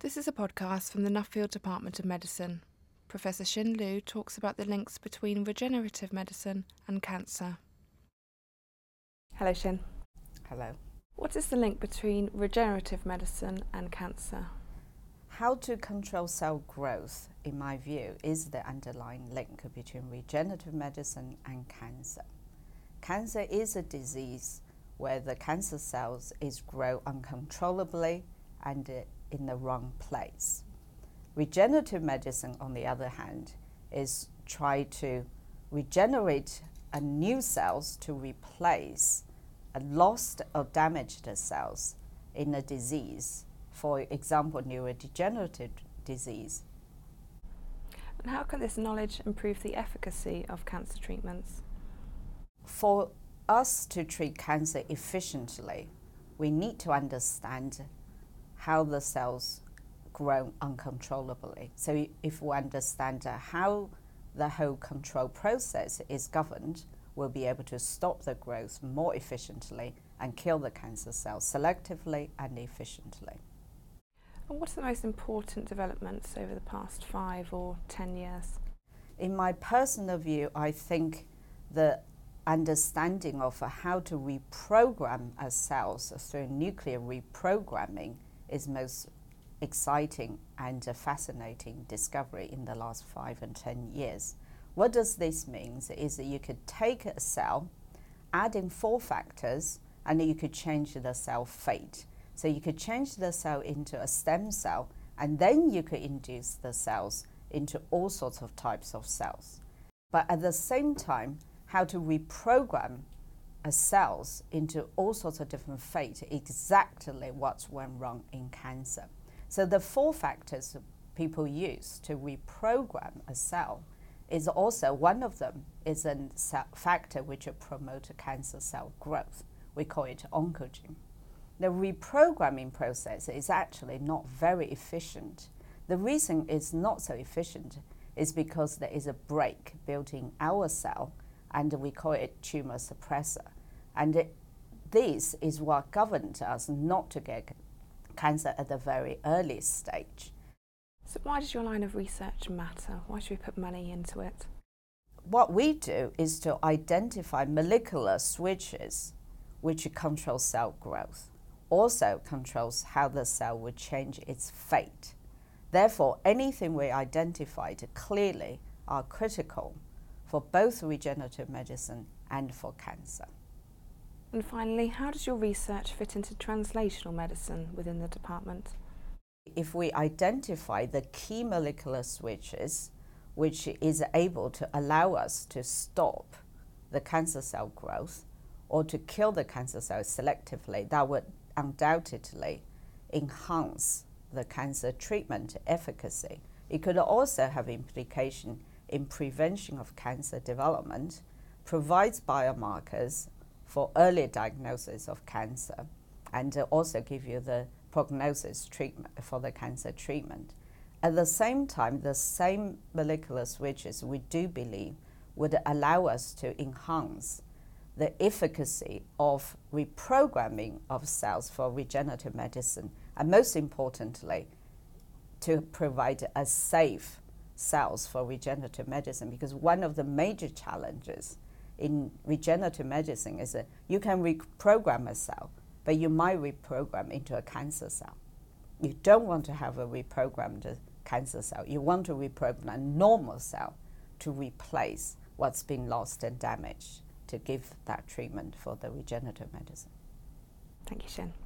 This is a podcast from the Nuffield Department of Medicine. Professor Xin Lu talks about the links between regenerative medicine and cancer. Hello, Xin. Hello. What is the link between regenerative medicine and cancer? How to control cell growth, in my view, is the underlying link between regenerative medicine and cancer. Cancer is a disease where the cancer cells is grow uncontrollably and in the wrong place. Regenerative medicine, on the other hand, is try to regenerate a new cells to replace a lost or damaged cells in a disease, for example, neurodegenerative disease. And how can this knowledge improve the efficacy of cancer treatments? For us to treat cancer efficiently, we need to understand how the cells grow uncontrollably. So if we understand uh, how the whole control process is governed, we'll be able to stop the growth more efficiently and kill the cancer cells selectively and efficiently. And what are the most important developments over the past five or ten years? In my personal view, I think the understanding of how to reprogram cells through nuclear reprogramming is most exciting and fascinating discovery in the last five and ten years. What does this mean? Is that you could take a cell, add in four factors, and you could change the cell fate. So you could change the cell into a stem cell, and then you could induce the cells into all sorts of types of cells. But at the same time, how to reprogram Uh, cells into all sorts of different fate, exactly what's went wrong in cancer. So the four factors people use to reprogram a cell is also one of them is a factor which promotes cancer cell growth. We call it oncogene. The reprogramming process is actually not very efficient. The reason it's not so efficient is because there is a brake built in our cell, and we call it tumor suppressor. And it, this is what governs us not to get cancer at the very early stage. So, why does your line of research matter? Why should we put money into it? What we do is to identify molecular switches which control cell growth, also controls how the cell would change its fate. Therefore, anything we identified clearly are critical for both regenerative medicine and for cancer. And finally, how does your research fit into translational medicine within the department? If we identify the key molecular switches, which is able to allow us to stop the cancer cell growth or to kill the cancer cells selectively, that would undoubtedly enhance the cancer treatment efficacy. It could also have implication in prevention of cancer development, provides biomarkers for early diagnosis of cancer and also give you the prognosis treatment for the cancer treatment. At the same time, the same molecular switches we do believe would allow us to enhance the efficacy of reprogramming of cells for regenerative medicine, and most importantly, to provide a safe cells for regenerative medicine because one of the major challenges in regenerative medicine is that you can reprogram a cell, but you might reprogram into a cancer cell. You don't want to have a reprogrammed cancer cell. You want to reprogram a normal cell to replace what's been lost and damaged to give that treatment for the regenerative medicine. Thank you, Xin.